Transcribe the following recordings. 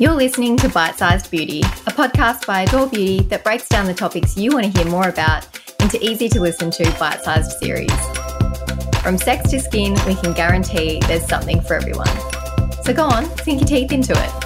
You're listening to Bite Sized Beauty, a podcast by Adore Beauty that breaks down the topics you want to hear more about into easy to listen to bite sized series. From sex to skin, we can guarantee there's something for everyone. So go on, sink your teeth into it.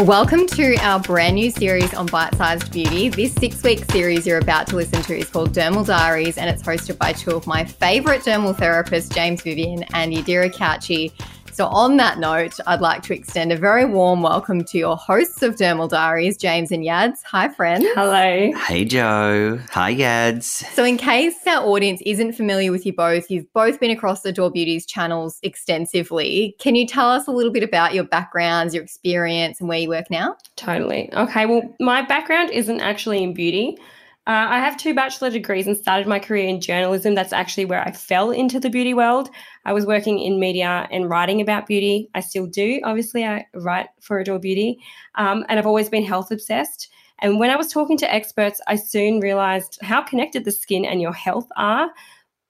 Welcome to our brand new series on bite sized beauty. This six week series you're about to listen to is called Dermal Diaries and it's hosted by two of my favorite dermal therapists, James Vivian and Yadira Couchy. So, on that note, I'd like to extend a very warm welcome to your hosts of Dermal Diaries, James and Yads. Hi, friends. Hello. Hey, Joe. Hi, Yads. So, in case our audience isn't familiar with you both, you've both been across the Adore Beauty's channels extensively. Can you tell us a little bit about your backgrounds, your experience, and where you work now? Totally. Okay. Well, my background isn't actually in beauty. Uh, I have two bachelor degrees and started my career in journalism. That's actually where I fell into the beauty world. I was working in media and writing about beauty. I still do. Obviously, I write for Adore Beauty. Um, and I've always been health obsessed. And when I was talking to experts, I soon realized how connected the skin and your health are.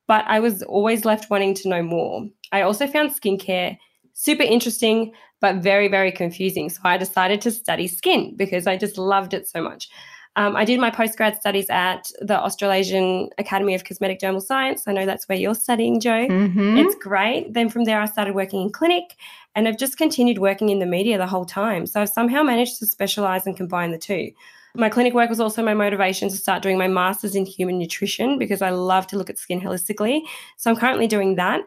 But I was always left wanting to know more. I also found skincare super interesting, but very, very confusing. So I decided to study skin because I just loved it so much. Um, I did my postgrad studies at the Australasian Academy of Cosmetic Dermal Science. I know that's where you're studying, Joe. Mm-hmm. It's great. Then from there, I started working in clinic and I've just continued working in the media the whole time. So I've somehow managed to specialize and combine the two. My clinic work was also my motivation to start doing my master's in human nutrition because I love to look at skin holistically. So I'm currently doing that.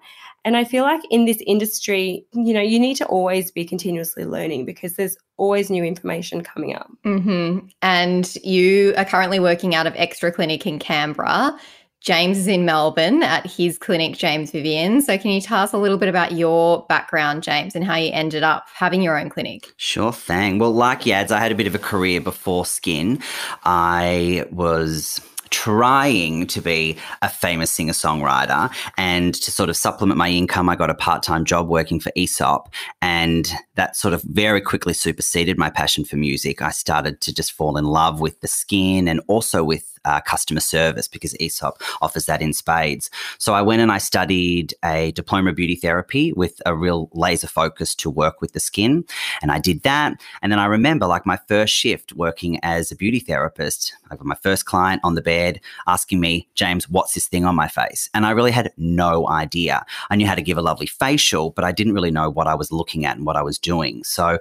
And I feel like in this industry, you know, you need to always be continuously learning because there's always new information coming up. Mm-hmm. And you are currently working out of Extra Clinic in Canberra. James is in Melbourne at his clinic, James Vivian. So, can you tell us a little bit about your background, James, and how you ended up having your own clinic? Sure thing. Well, like Yads, I had a bit of a career before skin. I was trying to be a famous singer songwriter and to sort of supplement my income, I got a part time job working for Aesop. And that sort of very quickly superseded my passion for music. I started to just fall in love with the skin and also with uh, customer service because Aesop offers that in spades. So I went and I studied a diploma beauty therapy with a real laser focus to work with the skin. And I did that. And then I remember like my first shift working as a beauty therapist, I got my first client on the bed asking me, James, what's this thing on my face? And I really had no idea. I knew how to give a lovely facial, but I didn't really know what I was looking at and what I was doing. So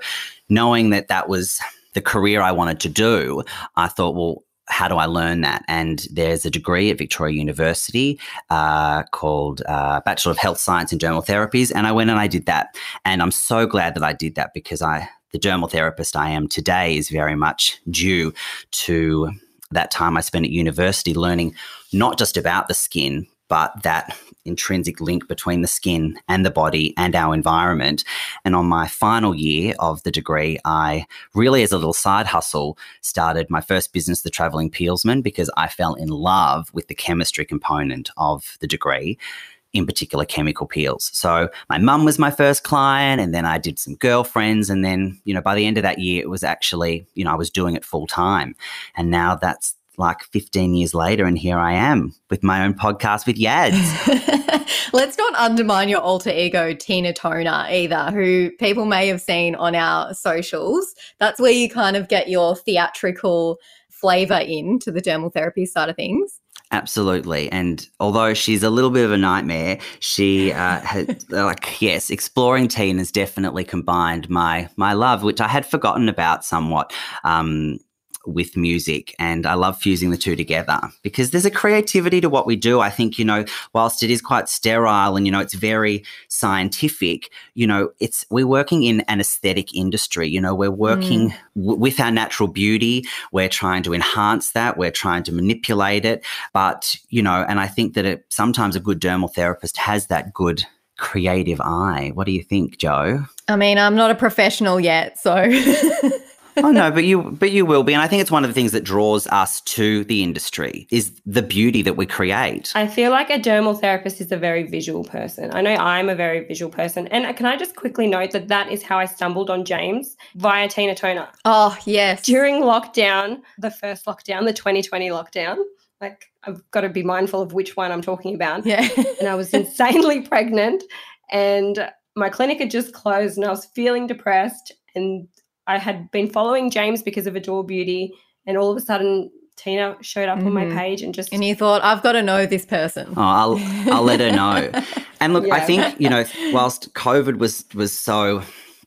knowing that that was the career I wanted to do, I thought, well, how do I learn that? And there's a degree at Victoria University uh, called uh, Bachelor of Health Science and Dermal Therapies, and I went and I did that. And I'm so glad that I did that because I, the dermal therapist I am today, is very much due to that time I spent at university learning not just about the skin, but that intrinsic link between the skin and the body and our environment. And on my final year of the degree, I really, as a little side hustle, started my first business, The Traveling Peelsman, because I fell in love with the chemistry component of the degree in particular chemical peels. So my mum was my first client and then I did some girlfriends and then, you know, by the end of that year it was actually, you know, I was doing it full time. And now that's like 15 years later, and here I am with my own podcast with Yads. Let's not undermine your alter ego, Tina Toner, either, who people may have seen on our socials. That's where you kind of get your theatrical flavor into the dermal therapy side of things. Absolutely, and although she's a little bit of a nightmare, she uh, had like yes, exploring teen has definitely combined my my love, which I had forgotten about somewhat. Um, with music. And I love fusing the two together because there's a creativity to what we do. I think, you know, whilst it is quite sterile and, you know, it's very scientific, you know, it's, we're working in an aesthetic industry. You know, we're working mm. w- with our natural beauty. We're trying to enhance that. We're trying to manipulate it. But, you know, and I think that it, sometimes a good dermal therapist has that good creative eye. What do you think, Joe? I mean, I'm not a professional yet, so oh no, but you but you will be, and I think it's one of the things that draws us to the industry is the beauty that we create. I feel like a dermal therapist is a very visual person. I know I'm a very visual person, and can I just quickly note that that is how I stumbled on James via Tina Toner. Oh yes, during lockdown, the first lockdown, the 2020 lockdown. Like I've got to be mindful of which one I'm talking about. Yeah, and I was insanely pregnant, and my clinic had just closed and I was feeling depressed. And I had been following James because of Adore Beauty. And all of a sudden, Tina showed up mm-hmm. on my mm-hmm. page and just. And you thought, I've got to know this person. Oh, I'll, I'll let her know. And look, yeah. I think, you know, whilst COVID was was so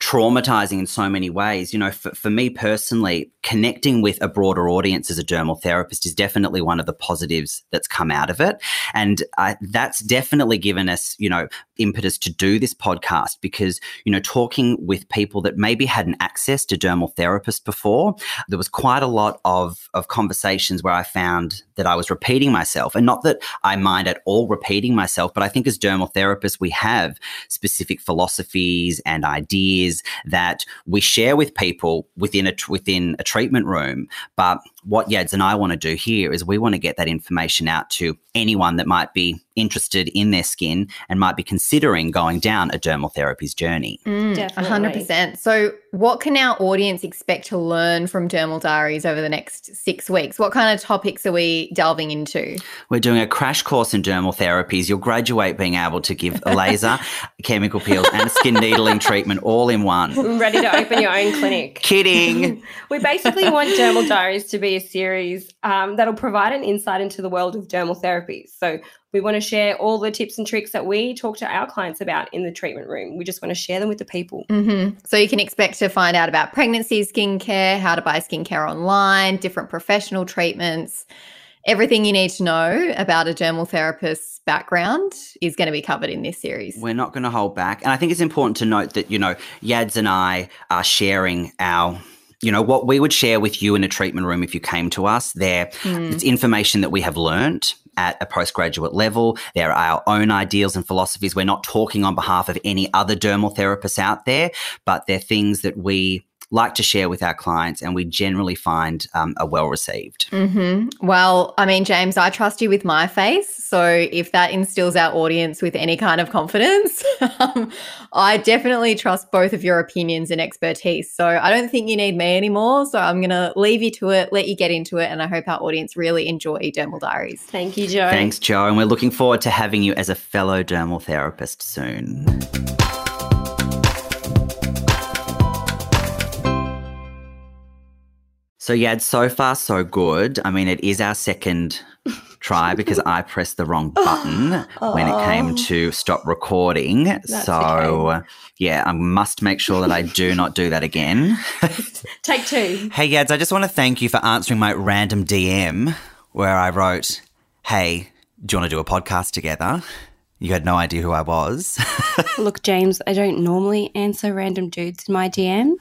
traumatizing in so many ways. You know, for, for me personally, connecting with a broader audience as a dermal therapist is definitely one of the positives that's come out of it. And that's definitely given us, you know, impetus to do this podcast because, you know, talking with people that maybe hadn't access to dermal therapists before, there was quite a lot of, of conversations where I found that I was repeating myself. And not that I mind at all repeating myself, but I think as dermal therapists, we have specific philosophies and ideas that we share with people within a, within a treatment room. But what Yads and I want to do here is we want to get that information out to anyone that might be interested in their skin and might be considering going down a dermal therapies journey. Mm, Definitely. 100%. So, what can our audience expect to learn from Dermal Diaries over the next six weeks? What kind of topics are we delving into? We're doing a crash course in dermal therapies. You'll graduate being able to give a laser, chemical peels, and a skin needling treatment all in one. Ready to open your own clinic. Kidding. we basically want Dermal Diaries to be a series um, that'll provide an insight into the world of dermal therapies. So, we want to share all the tips and tricks that we talk to our clients about in the treatment room. We just want to share them with the people. Mm-hmm. So you can expect to find out about pregnancy skincare, how to buy skincare online, different professional treatments. Everything you need to know about a dermal therapist's background is going to be covered in this series. We're not going to hold back. And I think it's important to note that, you know, Yads and I are sharing our you know what we would share with you in a treatment room if you came to us there mm. it's information that we have learned at a postgraduate level. There are our own ideals and philosophies. We're not talking on behalf of any other dermal therapists out there, but they're things that we like to share with our clients and we generally find um, are well received. Mm-hmm. Well, I mean, James, I trust you with my face. So if that instills our audience with any kind of confidence, um, I definitely trust both of your opinions and expertise. So I don't think you need me anymore. So I'm going to leave you to it, let you get into it. And I hope our audience really enjoy Dermal Diaries. Thank you, Joe. Thanks, Joe. And we're looking forward to having you as a fellow dermal therapist soon. So yeah, so far so good. I mean, it is our second try because I pressed the wrong button oh. when it came oh. to stop recording. That's so okay. yeah, I must make sure that I do not do that again. Take two. Hey Yads, I just want to thank you for answering my random DM where I wrote, Hey, do you want to do a podcast together? You had no idea who I was. Look, James, I don't normally answer random dudes in my DM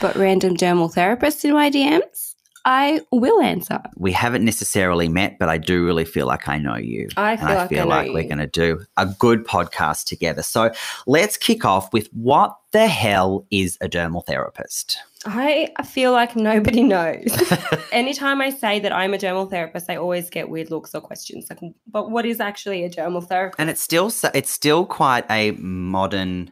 but random dermal therapists in my DMs, I will answer. We haven't necessarily met, but I do really feel like I know you. I feel, I like, feel I like we're going to do a good podcast together. So let's kick off with what the hell is a dermal therapist? I feel like nobody knows. Anytime I say that I'm a dermal therapist, I always get weird looks or questions. Like, but what is actually a dermal therapist? And it's still it's still quite a modern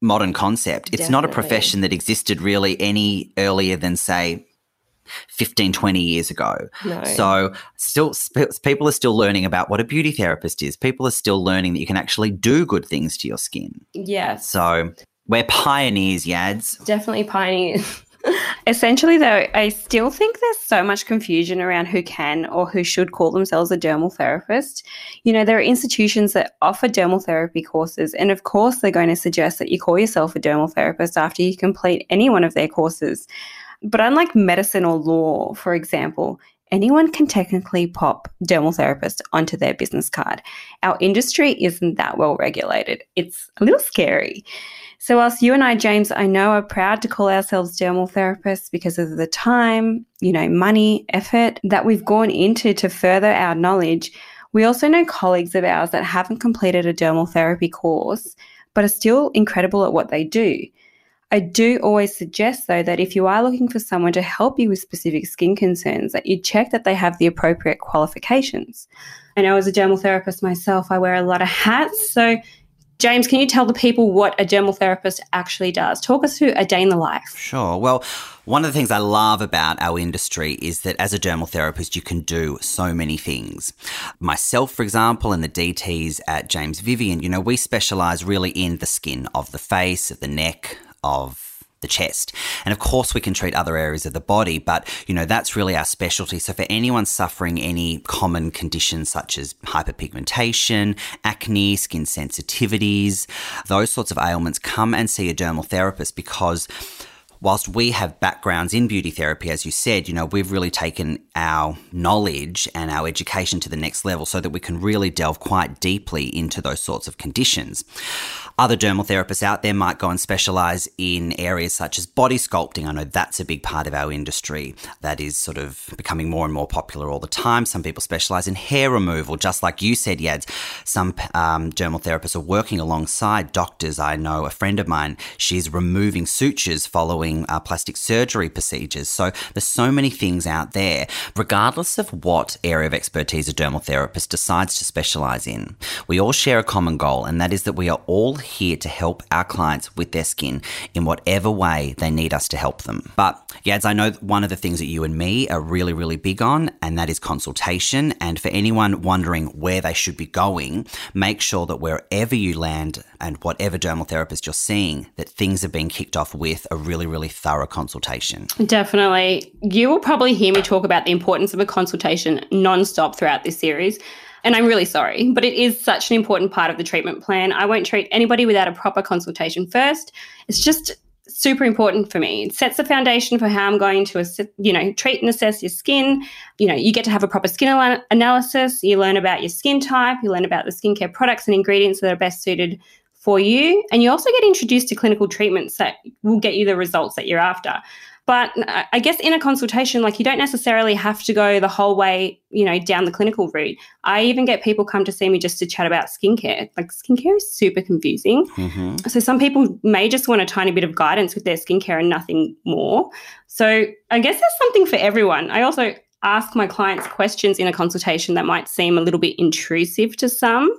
modern concept. It's Definitely. not a profession that existed really any earlier than, say, 15, 20 years ago. No. So, still, people are still learning about what a beauty therapist is. People are still learning that you can actually do good things to your skin. yeah So, we're pioneers, Yads. Definitely pioneers. Essentially, though, I still think there's so much confusion around who can or who should call themselves a dermal therapist. You know, there are institutions that offer dermal therapy courses, and of course, they're going to suggest that you call yourself a dermal therapist after you complete any one of their courses. But unlike medicine or law, for example, anyone can technically pop dermal therapist onto their business card. Our industry isn't that well regulated. It's a little scary. So, whilst you and I, James, I know are proud to call ourselves dermal therapists because of the time, you know, money, effort that we've gone into to further our knowledge, we also know colleagues of ours that haven't completed a dermal therapy course but are still incredible at what they do. I do always suggest, though, that if you are looking for someone to help you with specific skin concerns, that you check that they have the appropriate qualifications. I know as a dermal therapist myself, I wear a lot of hats. So James, can you tell the people what a dermal therapist actually does? Talk us through a day in the life. Sure. Well, one of the things I love about our industry is that as a dermal therapist, you can do so many things. Myself, for example, and the DTs at James Vivian, you know, we specialize really in the skin of the face, of the neck, of the chest. And of course, we can treat other areas of the body, but you know, that's really our specialty. So for anyone suffering any common conditions such as hyperpigmentation, acne, skin sensitivities, those sorts of ailments, come and see a dermal therapist because whilst we have backgrounds in beauty therapy, as you said, you know, we've really taken our knowledge and our education to the next level so that we can really delve quite deeply into those sorts of conditions. Other dermal therapists out there might go and specialize in areas such as body sculpting. I know that's a big part of our industry that is sort of becoming more and more popular all the time. Some people specialize in hair removal, just like you said, Yads. Some um, dermal therapists are working alongside doctors. I know a friend of mine, she's removing sutures following uh, plastic surgery procedures. So there's so many things out there, regardless of what area of expertise a dermal therapist decides to specialize in. We all share a common goal, and that is that we are all here to help our clients with their skin in whatever way they need us to help them. But Yads, I know one of the things that you and me are really, really big on, and that is consultation. And for anyone wondering where they should be going, make sure that wherever you land and whatever dermal therapist you're seeing, that things are being kicked off with a really, really thorough consultation. Definitely. You will probably hear me talk about the importance of a consultation nonstop throughout this series. And I'm really sorry, but it is such an important part of the treatment plan. I won't treat anybody without a proper consultation first. It's just super important for me. It sets the foundation for how I'm going to, you know, treat and assess your skin. You know, you get to have a proper skin al- analysis. You learn about your skin type. You learn about the skincare products and ingredients that are best suited for you. And you also get introduced to clinical treatments that will get you the results that you're after. But I guess in a consultation, like you don't necessarily have to go the whole way, you know, down the clinical route. I even get people come to see me just to chat about skincare. Like skincare is super confusing. Mm-hmm. So some people may just want a tiny bit of guidance with their skincare and nothing more. So I guess there's something for everyone. I also ask my clients questions in a consultation that might seem a little bit intrusive to some.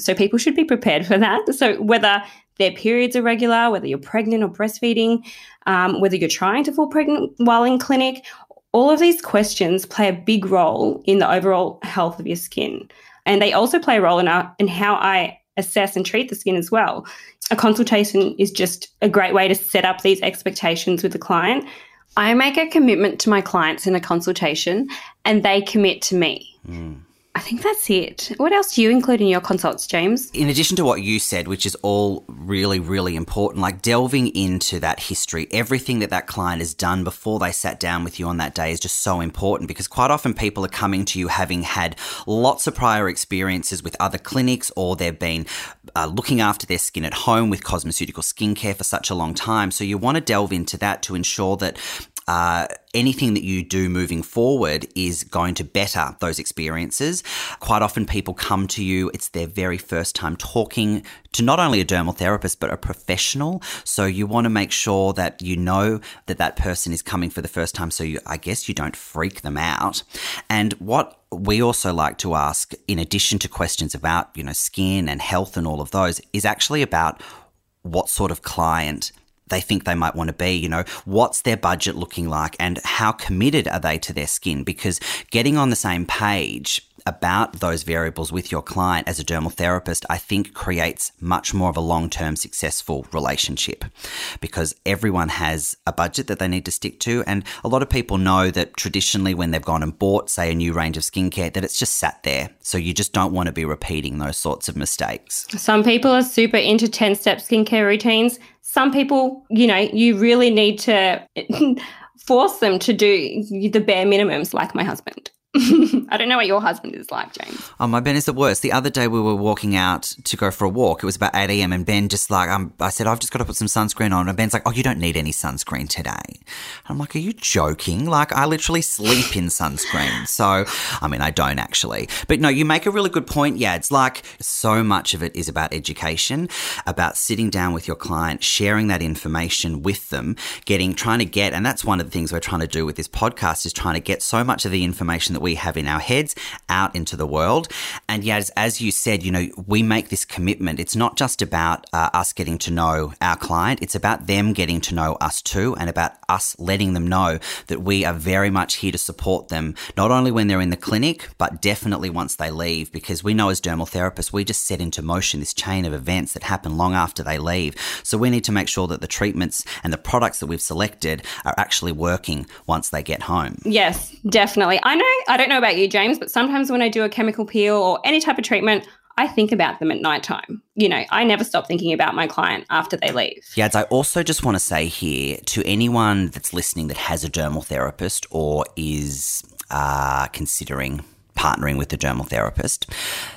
So people should be prepared for that. So whether their periods are regular, whether you're pregnant or breastfeeding, um, whether you're trying to fall pregnant while in clinic, all of these questions play a big role in the overall health of your skin. And they also play a role in, our, in how I assess and treat the skin as well. A consultation is just a great way to set up these expectations with the client. I make a commitment to my clients in a consultation and they commit to me. Mm. I think that's it. What else do you include in your consults, James? In addition to what you said, which is all really, really important, like delving into that history, everything that that client has done before they sat down with you on that day is just so important because quite often people are coming to you having had lots of prior experiences with other clinics or they've been uh, looking after their skin at home with cosmeceutical skincare for such a long time. So you want to delve into that to ensure that uh, anything that you do moving forward is going to better those experiences. Quite often, people come to you, it's their very first time talking to not only a dermal therapist, but a professional. So, you want to make sure that you know that that person is coming for the first time. So, you, I guess you don't freak them out. And what we also like to ask, in addition to questions about, you know, skin and health and all of those, is actually about what sort of client they think they might want to be. You know, what's their budget looking like and how committed are they to their skin? Because getting on the same page about those variables with your client as a dermal therapist, I think creates much more of a long term successful relationship because everyone has a budget that they need to stick to. And a lot of people know that traditionally, when they've gone and bought, say, a new range of skincare, that it's just sat there. So you just don't want to be repeating those sorts of mistakes. Some people are super into 10 step skincare routines some people, you know, you really need to force them to do the bare minimums, like my husband. I don't know what your husband is like, James. Oh, my Ben is the worst. The other day we were walking out to go for a walk. It was about 8 a.m. and Ben just like, um, I said, I've just got to put some sunscreen on. And Ben's like, oh, you don't need any sunscreen today. And I'm like, are you joking? Like, I literally sleep in sunscreen. So, I mean, I don't actually. But no, you make a really good point, Yeah, it's Like, so much of it is about education, about sitting down with your client, sharing that information with them, getting, trying to get, and that's one of the things we're trying to do with this podcast is trying to get so much of the information that we have in our heads out into the world. And yeah, as, as you said, you know, we make this commitment. It's not just about uh, us getting to know our client, it's about them getting to know us too, and about us letting them know that we are very much here to support them, not only when they're in the clinic, but definitely once they leave, because we know as dermal therapists, we just set into motion this chain of events that happen long after they leave. So we need to make sure that the treatments and the products that we've selected are actually working once they get home. Yes, definitely. I know, I don't know about you, James, but sometimes when I do a chemical peel or any type of treatment, I think about them at nighttime. You know, I never stop thinking about my client after they leave. Yeah, I also just want to say here to anyone that's listening that has a dermal therapist or is uh, considering partnering with a dermal therapist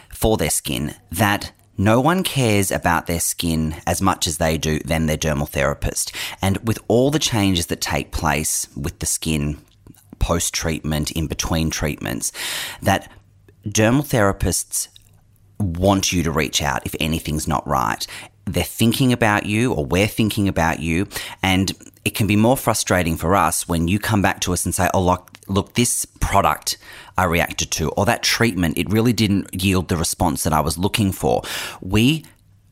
for their skin that no one cares about their skin as much as they do than their dermal therapist. And with all the changes that take place with the skin post treatment, in between treatments, that dermal therapists want you to reach out if anything's not right. They're thinking about you, or we're thinking about you, and it can be more frustrating for us when you come back to us and say, Oh, look, look, this product I reacted to, or that treatment, it really didn't yield the response that I was looking for. We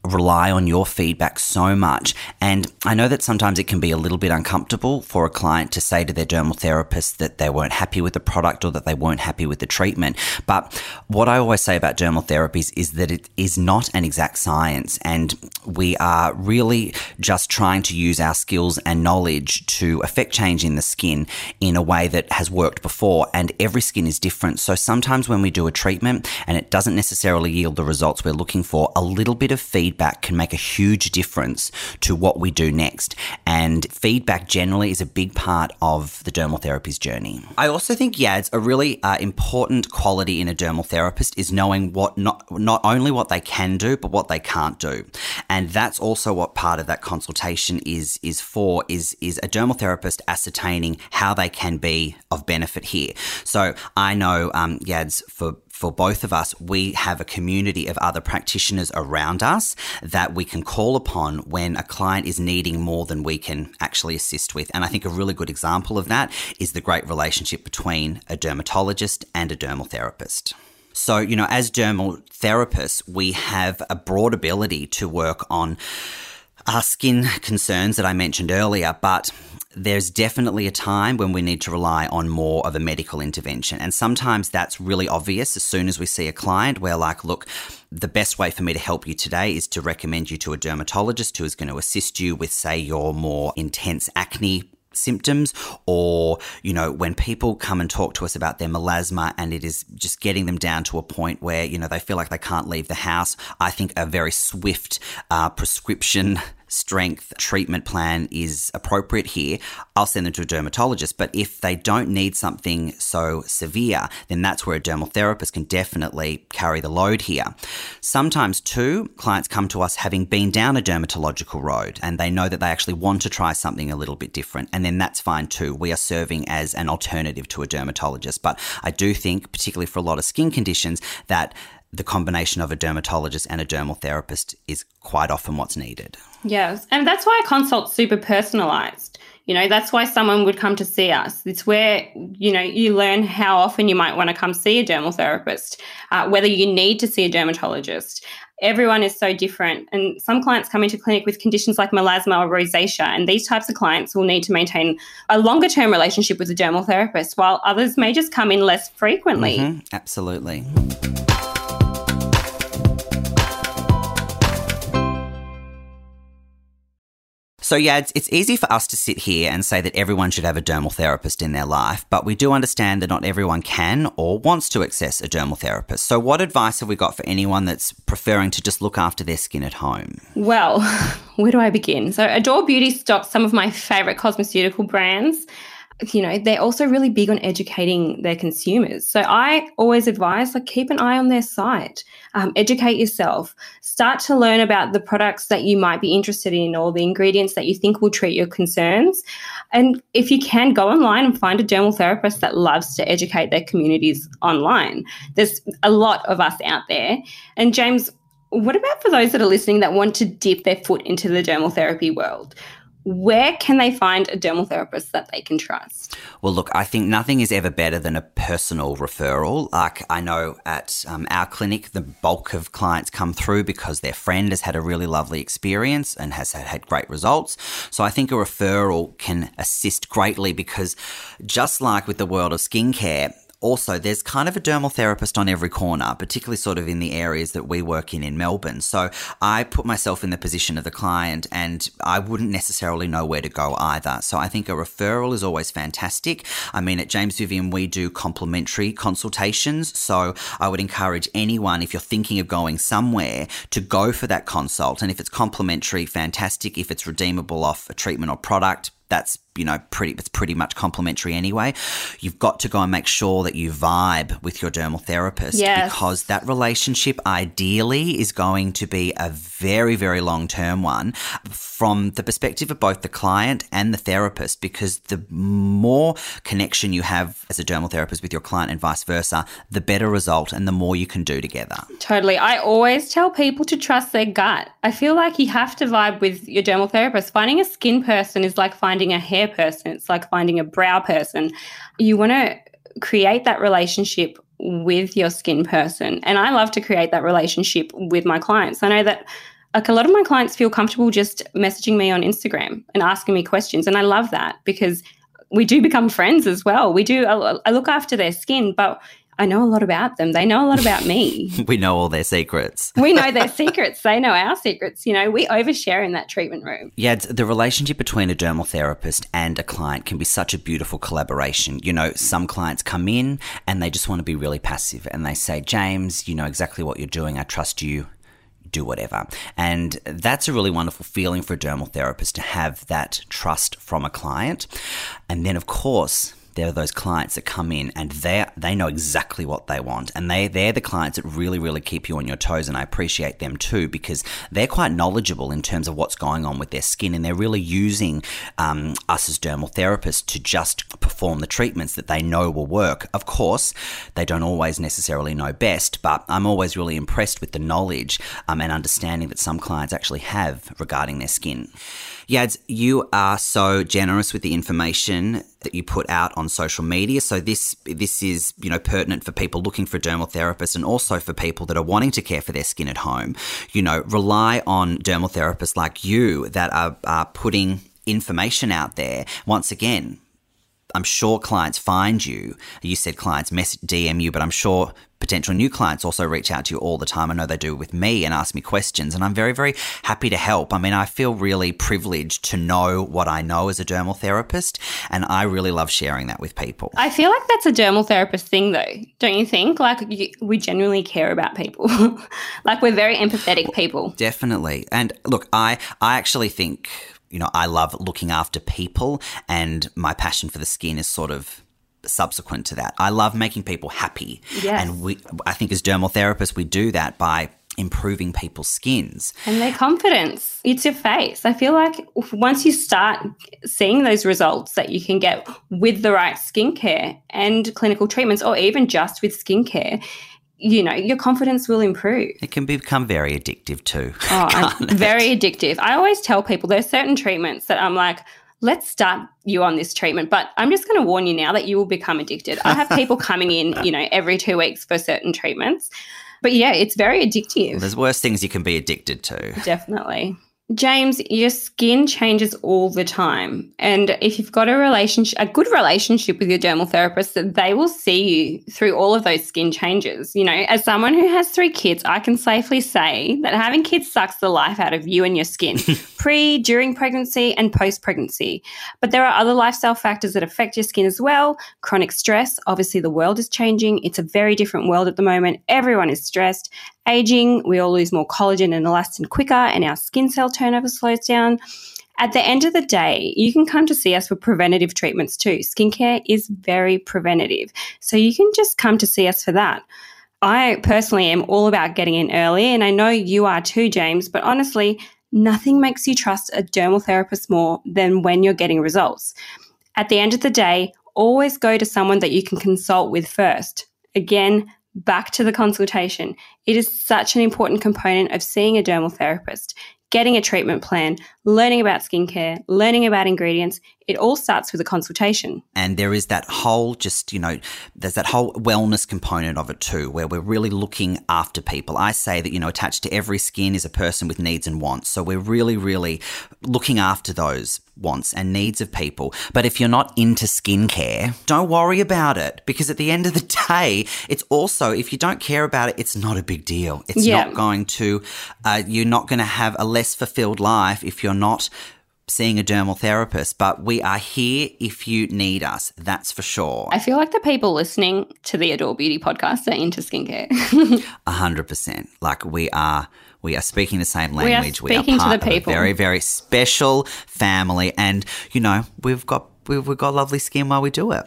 rely on your feedback so much. And I know that sometimes it can be a little bit uncomfortable for a client to say to their dermal therapist that they weren't happy with the product or that they weren't happy with the treatment. But what I always say about dermal therapies is that it is not an exact science. And we are really just trying to use our skills and knowledge to affect change in the skin in a way that has worked before. And every skin is different. So sometimes when we do a treatment and it doesn't necessarily yield the results we're looking for, a little bit of feedback can make a huge difference to what we do next. And feedback generally is a big part of the dermal therapy's journey. I also think, it's a really uh, important quality in a dermal therapist is knowing what not, not only what they can do, but what they can't do. And that's also what part of that consultation is, is for, is, is a dermal therapist ascertaining how they can be of benefit here. So I know, um, Yads, for for both of us, we have a community of other practitioners around us that we can call upon when a client is needing more than we can actually assist with. And I think a really good example of that is the great relationship between a dermatologist and a dermal therapist. So, you know, as dermal therapists, we have a broad ability to work on our skin concerns that I mentioned earlier, but there's definitely a time when we need to rely on more of a medical intervention. And sometimes that's really obvious as soon as we see a client. We're like, look, the best way for me to help you today is to recommend you to a dermatologist who is going to assist you with, say, your more intense acne symptoms or you know when people come and talk to us about their melasma and it is just getting them down to a point where you know they feel like they can't leave the house i think a very swift uh, prescription strength treatment plan is appropriate here, I'll send them to a dermatologist. But if they don't need something so severe, then that's where a dermal therapist can definitely carry the load here. Sometimes, too, clients come to us having been down a dermatological road and they know that they actually want to try something a little bit different. And then that's fine too. We are serving as an alternative to a dermatologist. But I do think, particularly for a lot of skin conditions, that the combination of a dermatologist and a dermal therapist is quite often what's needed. Yes. And that's why a consult's super personalized. You know, that's why someone would come to see us. It's where, you know, you learn how often you might want to come see a dermal therapist, uh, whether you need to see a dermatologist. Everyone is so different. And some clients come into clinic with conditions like melasma or rosacea. And these types of clients will need to maintain a longer term relationship with a dermal therapist, while others may just come in less frequently. Mm-hmm. Absolutely. So, yeah, it's, it's easy for us to sit here and say that everyone should have a dermal therapist in their life, but we do understand that not everyone can or wants to access a dermal therapist. So, what advice have we got for anyone that's preferring to just look after their skin at home? Well, where do I begin? So, Adore Beauty stocks some of my favorite cosmeceutical brands you know, they're also really big on educating their consumers. So I always advise like keep an eye on their site, um, educate yourself, start to learn about the products that you might be interested in or the ingredients that you think will treat your concerns. And if you can, go online and find a dermal therapist that loves to educate their communities online. There's a lot of us out there. And James, what about for those that are listening that want to dip their foot into the dermal therapy world? Where can they find a dermal therapist that they can trust? Well, look, I think nothing is ever better than a personal referral. Like I know at um, our clinic, the bulk of clients come through because their friend has had a really lovely experience and has had, had great results. So I think a referral can assist greatly because just like with the world of skincare, also, there's kind of a dermal therapist on every corner, particularly sort of in the areas that we work in in Melbourne. So I put myself in the position of the client and I wouldn't necessarily know where to go either. So I think a referral is always fantastic. I mean, at James Vivian, we do complimentary consultations. So I would encourage anyone, if you're thinking of going somewhere, to go for that consult. And if it's complimentary, fantastic. If it's redeemable off a treatment or product, that's you know pretty it's pretty much complimentary anyway. You've got to go and make sure that you vibe with your dermal therapist yes. because that relationship ideally is going to be a very very long term one from the perspective of both the client and the therapist because the more connection you have as a dermal therapist with your client and vice versa the better result and the more you can do together. Totally. I always tell people to trust their gut. I feel like you have to vibe with your dermal therapist. Finding a skin person is like finding finding a hair person, it's like finding a brow person. You want to create that relationship with your skin person. And I love to create that relationship with my clients. I know that like a lot of my clients feel comfortable just messaging me on Instagram and asking me questions. And I love that because we do become friends as well. We do, I look after their skin, but I know a lot about them. They know a lot about me. we know all their secrets. we know their secrets. They know our secrets. You know, we overshare in that treatment room. Yeah, the relationship between a dermal therapist and a client can be such a beautiful collaboration. You know, some clients come in and they just want to be really passive and they say, James, you know exactly what you're doing. I trust you do whatever. And that's a really wonderful feeling for a dermal therapist to have that trust from a client. And then, of course, there are those clients that come in and they they know exactly what they want and they they're the clients that really really keep you on your toes and I appreciate them too because they're quite knowledgeable in terms of what's going on with their skin and they're really using um, us as dermal therapists to just perform the treatments that they know will work. Of course, they don't always necessarily know best, but I'm always really impressed with the knowledge um, and understanding that some clients actually have regarding their skin. Yads, you are so generous with the information that you put out on social media. So this this is you know pertinent for people looking for a dermal therapist and also for people that are wanting to care for their skin at home. You know, rely on dermal therapists like you that are, are putting information out there. Once again, I'm sure clients find you. You said clients message DM you, but I'm sure potential new clients also reach out to you all the time. I know they do with me and ask me questions, and I'm very, very happy to help. I mean, I feel really privileged to know what I know as a dermal therapist, and I really love sharing that with people. I feel like that's a dermal therapist thing, though, don't you think? Like, you, we genuinely care about people. like, we're very empathetic people. Definitely. And look, I, I actually think you know, I love looking after people, and my passion for the skin is sort of subsequent to that. I love making people happy. Yes. And we I think as dermal therapists we do that by improving people's skins and their confidence. It's your face. I feel like once you start seeing those results that you can get with the right skincare and clinical treatments or even just with skincare, you know, your confidence will improve. It can become very addictive too. Oh, very addictive. I always tell people there's certain treatments that I'm like, let's start you on this treatment. But I'm just going to warn you now that you will become addicted. I have people coming in, you know, every two weeks for certain treatments. But yeah, it's very addictive. Well, there's worse things you can be addicted to. Definitely. James, your skin changes all the time. And if you've got a relationship, a good relationship with your dermal therapist, they will see you through all of those skin changes. You know, as someone who has three kids, I can safely say that having kids sucks the life out of you and your skin pre, during pregnancy, and post pregnancy. But there are other lifestyle factors that affect your skin as well. Chronic stress, obviously, the world is changing. It's a very different world at the moment. Everyone is stressed. Aging, we all lose more collagen and elastin quicker, and our skin cell turnover slows down. At the end of the day, you can come to see us for preventative treatments too. Skincare is very preventative. So you can just come to see us for that. I personally am all about getting in early, and I know you are too, James, but honestly, nothing makes you trust a dermal therapist more than when you're getting results. At the end of the day, always go to someone that you can consult with first. Again, back to the consultation. It is such an important component of seeing a dermal therapist. getting a treatment plan, learning about skincare, learning about ingredients. It all starts with a consultation. And there is that whole just, you know, there's that whole wellness component of it too, where we're really looking after people. I say that, you know, attached to every skin is a person with needs and wants. So we're really, really looking after those wants and needs of people. But if you're not into skincare, don't worry about it because at the end of the day, it's also, if you don't care about it, it's not a big deal. It's Yeah. not going to, uh, you're not going to have a less fulfilled life if you're not seeing a dermal therapist. But we are here if you need us. That's for sure. I feel like the people listening to the Adore Beauty podcast are into skincare. A hundred percent. Like we are, we are speaking the same language. We are speaking to part of a people. very, very special family, and you know we've got we've, we've got lovely skin while we do it.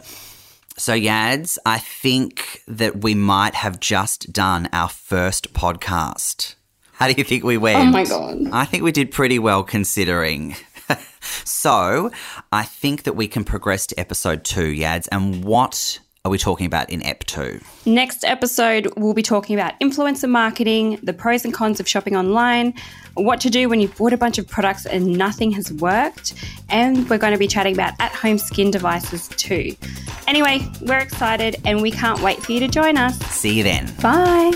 So Yads, I think that we might have just done our first podcast. How do you think we went? Oh my God. I think we did pretty well considering. so I think that we can progress to episode two, Yads. And what are we talking about in Ep two? Next episode, we'll be talking about influencer marketing, the pros and cons of shopping online, what to do when you've bought a bunch of products and nothing has worked, and we're going to be chatting about at home skin devices too. Anyway, we're excited and we can't wait for you to join us. See you then. Bye.